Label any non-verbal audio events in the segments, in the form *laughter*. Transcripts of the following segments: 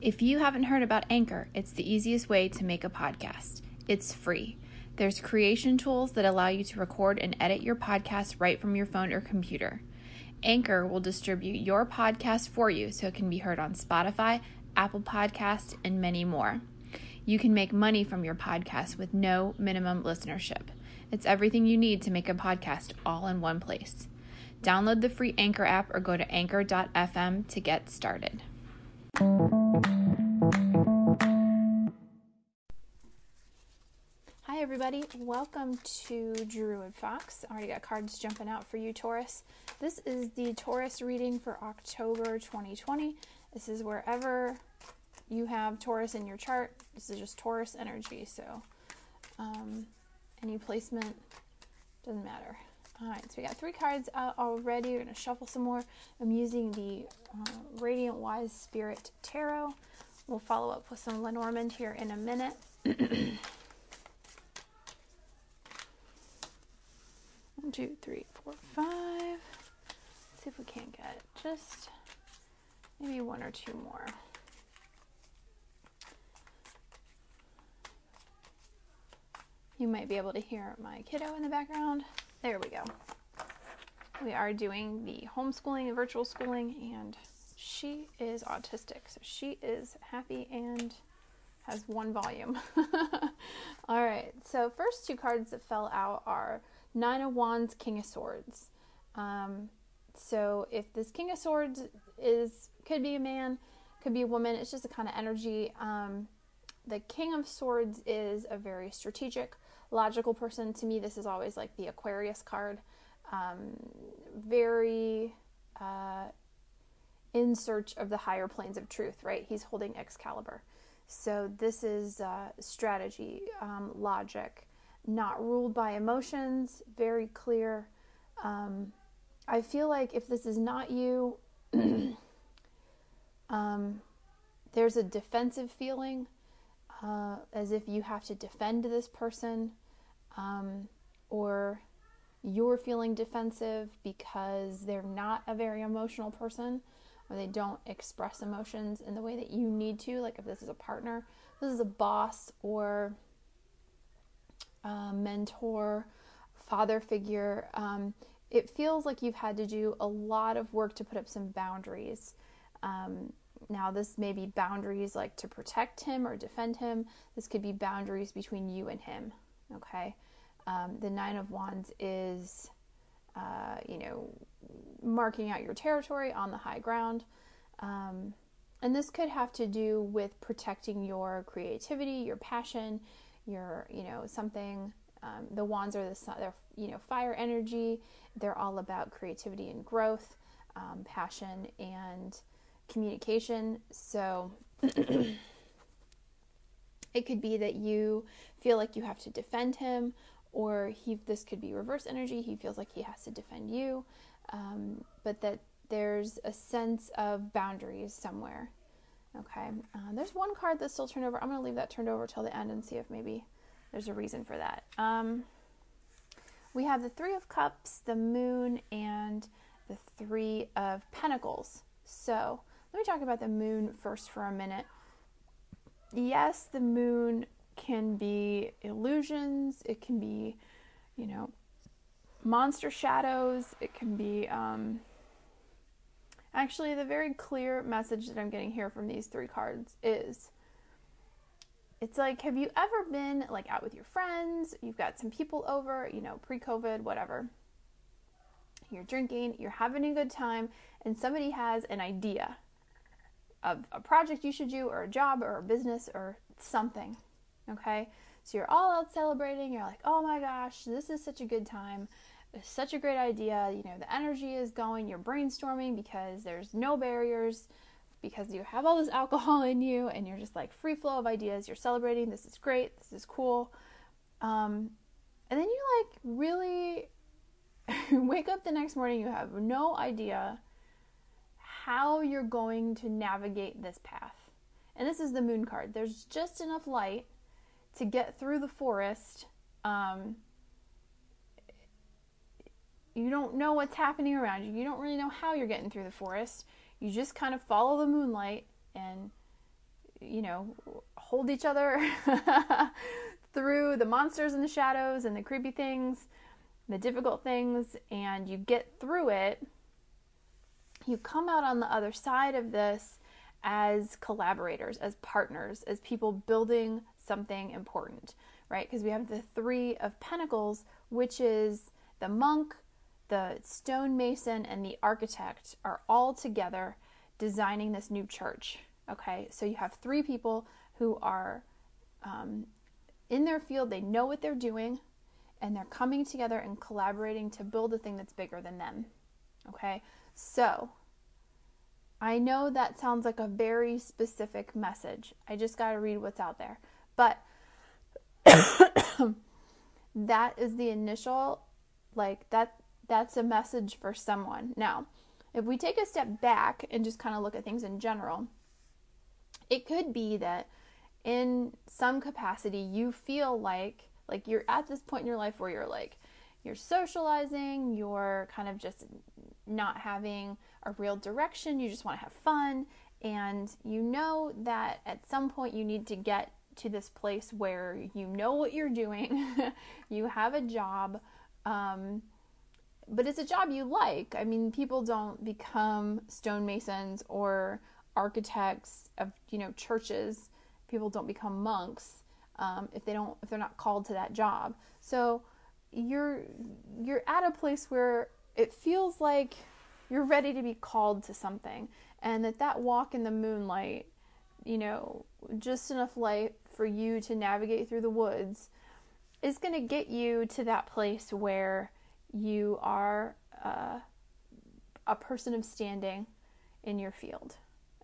If you haven't heard about Anchor, it's the easiest way to make a podcast. It's free. There's creation tools that allow you to record and edit your podcast right from your phone or computer. Anchor will distribute your podcast for you so it can be heard on Spotify, Apple Podcasts, and many more. You can make money from your podcast with no minimum listenership. It's everything you need to make a podcast all in one place. Download the free Anchor app or go to anchor.fm to get started. Everybody. Welcome to Druid Fox. I already got cards jumping out for you, Taurus. This is the Taurus reading for October 2020. This is wherever you have Taurus in your chart. This is just Taurus energy, so um, any placement doesn't matter. All right, so we got three cards out already. We're going to shuffle some more. I'm using the uh, Radiant Wise Spirit Tarot. We'll follow up with some Lenormand here in a minute. *clears throat* Two, three, four, five. Let's see if we can't get just maybe one or two more. You might be able to hear my kiddo in the background. There we go. We are doing the homeschooling and virtual schooling, and she is autistic, so she is happy and has one volume. *laughs* All right, so first two cards that fell out are Nine of Wands, King of Swords. Um, so if this King of Swords is could be a man, could be a woman. It's just a kind of energy. Um, the King of Swords is a very strategic, logical person. To me, this is always like the Aquarius card. Um, very uh, in search of the higher planes of truth, right? He's holding Excalibur. So this is uh, strategy, um, logic, not ruled by emotions, very clear. Um, I feel like if this is not you, *clears throat* um, there's a defensive feeling uh, as if you have to defend this person, um, or you're feeling defensive because they're not a very emotional person, or they don't express emotions in the way that you need to. Like if this is a partner, this is a boss or a mentor, father figure. Um, it feels like you've had to do a lot of work to put up some boundaries. Um, now, this may be boundaries like to protect him or defend him. This could be boundaries between you and him. Okay. Um, the Nine of Wands is, uh, you know, marking out your territory on the high ground. Um, and this could have to do with protecting your creativity, your passion, your, you know, something. Um, the wands are the they're you know fire energy. They're all about creativity and growth, um, passion and communication. So *clears throat* it could be that you feel like you have to defend him, or he this could be reverse energy. He feels like he has to defend you, um, but that there's a sense of boundaries somewhere. Okay, uh, there's one card that's still turned over. I'm going to leave that turned over till the end and see if maybe there's a reason for that. Um, we have the Three of Cups, the Moon, and the Three of Pentacles. So let me talk about the moon first for a minute. Yes, the moon can be illusions, it can be, you know, monster shadows, it can be, um, actually, the very clear message that I'm getting here from these three cards is it's like, have you ever been like out with your friends? You've got some people over, you know, pre COVID, whatever. You're drinking, you're having a good time, and somebody has an idea of a project you should do or a job or a business or something. Okay? So you're all out celebrating. You're like, oh my gosh, this is such a good time. Such a great idea. You know, the energy is going. You're brainstorming because there's no barriers, because you have all this *laughs* alcohol in you and you're just like free flow of ideas. You're celebrating. This is great. This is cool. Um, and then you like really *laughs* wake up the next morning. You have no idea how you're going to navigate this path. And this is the moon card. There's just enough light to get through the forest. Um, you don't know what's happening around you. You don't really know how you're getting through the forest. You just kind of follow the moonlight and you know, hold each other *laughs* through the monsters and the shadows and the creepy things, the difficult things, and you get through it, you come out on the other side of this as collaborators, as partners, as people building something important, right? Because we have the three of pentacles, which is the monk, the stonemason, and the architect are all together designing this new church. Okay, so you have three people who are um, in their field, they know what they're doing, and they're coming together and collaborating to build a thing that's bigger than them. Okay, so I know that sounds like a very specific message. I just got to read what's out there. But *coughs* that is the initial like that that's a message for someone. Now, if we take a step back and just kind of look at things in general, it could be that in some capacity you feel like like you're at this point in your life where you're like you're socializing, you're kind of just not having a real direction, you just want to have fun, and you know that at some point you need to get to this place where you know what you're doing, *laughs* you have a job, um, but it's a job you like. I mean, people don't become stonemasons or architects of you know churches. People don't become monks um, if they don't if they're not called to that job. So you're you're at a place where it feels like you're ready to be called to something and that that walk in the moonlight you know just enough light for you to navigate through the woods is going to get you to that place where you are uh, a person of standing in your field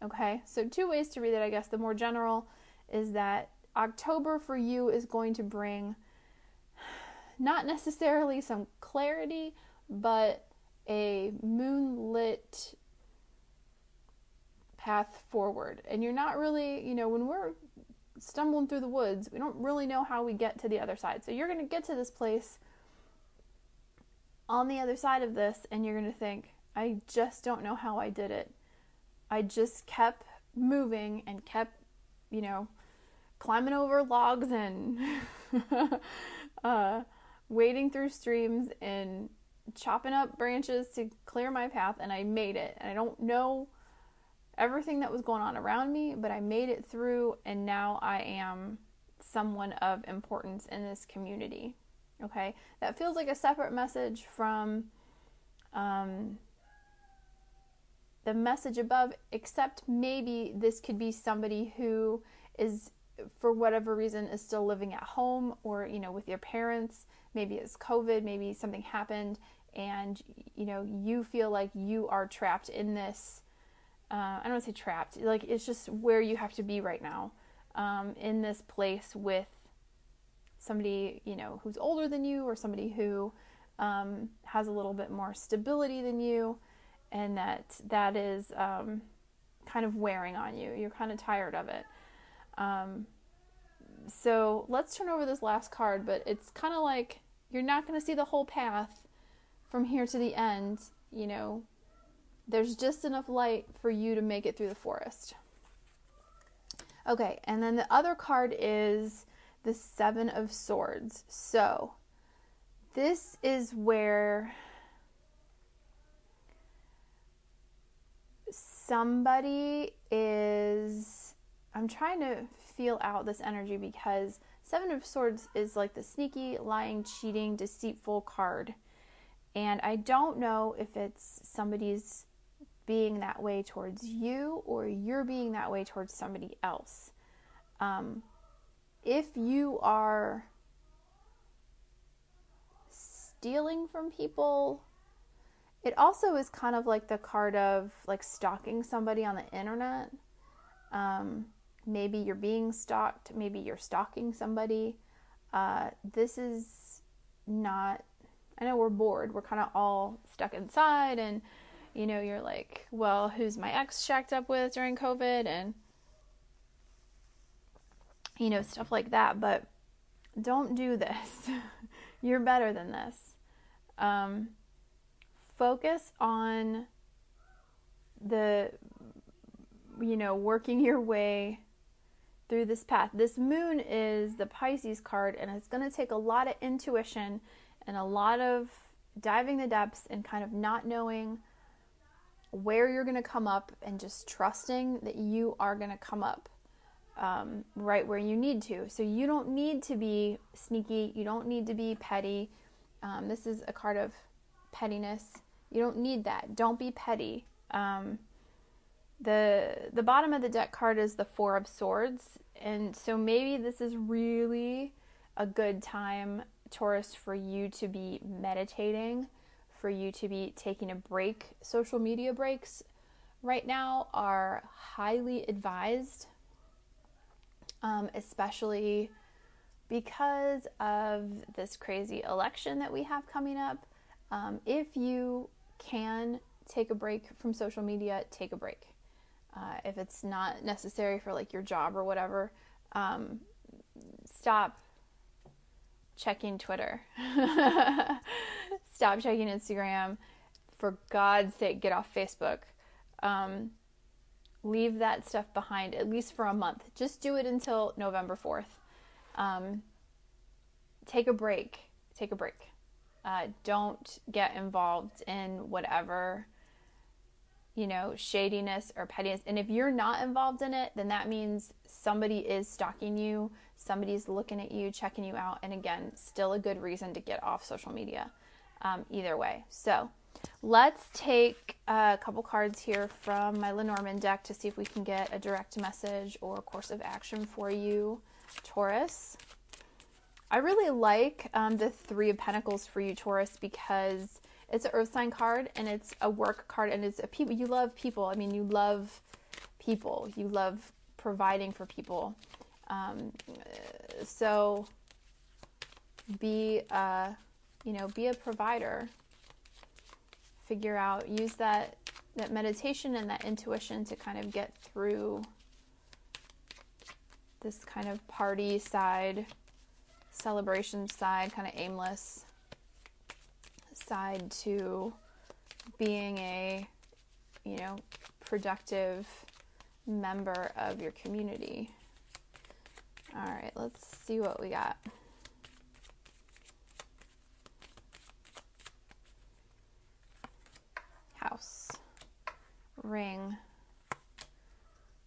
okay so two ways to read it i guess the more general is that october for you is going to bring not necessarily some clarity, but a moonlit path forward. And you're not really, you know, when we're stumbling through the woods, we don't really know how we get to the other side. So you're going to get to this place on the other side of this, and you're going to think, I just don't know how I did it. I just kept moving and kept, you know, climbing over logs and *laughs* uh, wading through streams and chopping up branches to clear my path and I made it. And I don't know everything that was going on around me, but I made it through and now I am someone of importance in this community. Okay? That feels like a separate message from um, the message above, except maybe this could be somebody who is for whatever reason is still living at home or you know with your parents maybe it's covid maybe something happened and you know you feel like you are trapped in this uh, i don't want to say trapped like it's just where you have to be right now um, in this place with somebody you know who's older than you or somebody who um, has a little bit more stability than you and that that is um, kind of wearing on you you're kind of tired of it um, so let's turn over this last card, but it's kind of like you're not going to see the whole path from here to the end. You know, there's just enough light for you to make it through the forest. Okay, and then the other card is the Seven of Swords. So this is where somebody is I'm trying to feel out this energy because Seven of Swords is like the sneaky, lying, cheating, deceitful card. And I don't know if it's somebody's being that way towards you or you're being that way towards somebody else. Um, if you are stealing from people, it also is kind of like the card of like stalking somebody on the internet. Um, maybe you're being stalked, maybe you're stalking somebody. Uh, this is not, I know we're bored, we're kind of all stuck inside, and you know, you're like, well, who's my ex shacked up with during COVID, and you know, stuff like that. But don't do this. *laughs* you're better than this. Um, focus on the, you know, working your way through this path. This moon is the Pisces card, and it's going to take a lot of intuition and a lot of diving the depths and kind of not knowing where you're going to come up and just trusting that you are going to come up um, right where you need to. So you don't need to be sneaky, you don't need to be petty. Um, this is a card of pettiness. You don't need that. Don't be petty. Um, the the bottom of the deck card is the four of swords and so maybe this is really a good time taurus for you to be meditating for you to be taking a break social media breaks right now are highly advised um, especially because of this crazy election that we have coming up um, if you can take a break from social media take a break uh, if it's not necessary for like your job or whatever, um, stop checking Twitter. *laughs* stop checking Instagram. For God's sake, get off Facebook. Um, leave that stuff behind, at least for a month. Just do it until November 4th. Um, take a break. Take a break. Uh, don't get involved in whatever you know, shadiness or pettiness. And if you're not involved in it, then that means somebody is stalking you, somebody's looking at you, checking you out. And again, still a good reason to get off social media um, either way. So let's take a couple cards here from my Lenormand deck to see if we can get a direct message or course of action for you, Taurus. I really like um, the Three of Pentacles for you, Taurus, because it's an earth sign card and it's a work card and it's a people you love people. I mean you love people. You love providing for people. Um, so be a, you know be a provider figure out use that that meditation and that intuition to kind of get through this kind of party side celebration side kind of aimless side to being a, you know, productive member of your community. All right, let's see what we got. House, ring,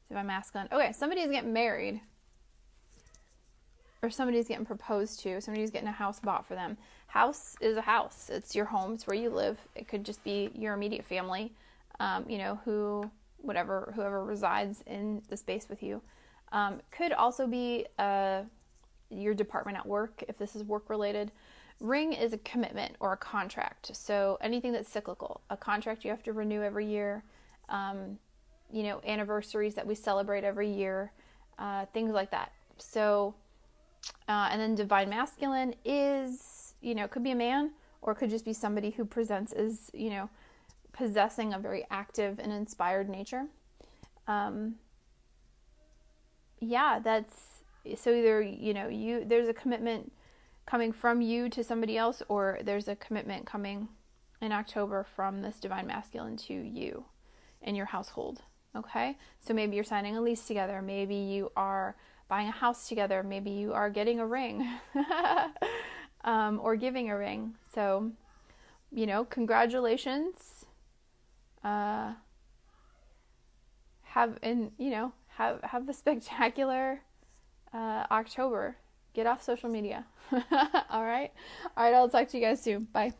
divine masculine. Okay, somebody's getting married or somebody's getting proposed to, somebody's getting a house bought for them. House is a house. It's your home. It's where you live. It could just be your immediate family, um, you know, who, whatever, whoever resides in the space with you. Um, could also be uh, your department at work if this is work related. Ring is a commitment or a contract. So anything that's cyclical, a contract you have to renew every year. Um, you know, anniversaries that we celebrate every year, uh, things like that. So uh, and then divine masculine is, you know, could be a man or could just be somebody who presents as, you know, possessing a very active and inspired nature. Um, yeah, that's so either, you know, you there's a commitment coming from you to somebody else or there's a commitment coming in October from this divine masculine to you in your household. Okay? So maybe you're signing a lease together, maybe you are buying a house together. Maybe you are getting a ring *laughs* um, or giving a ring. So, you know, congratulations. Uh, have and you know have have a spectacular uh, October. Get off social media. *laughs* all right, all right. I'll talk to you guys soon. Bye.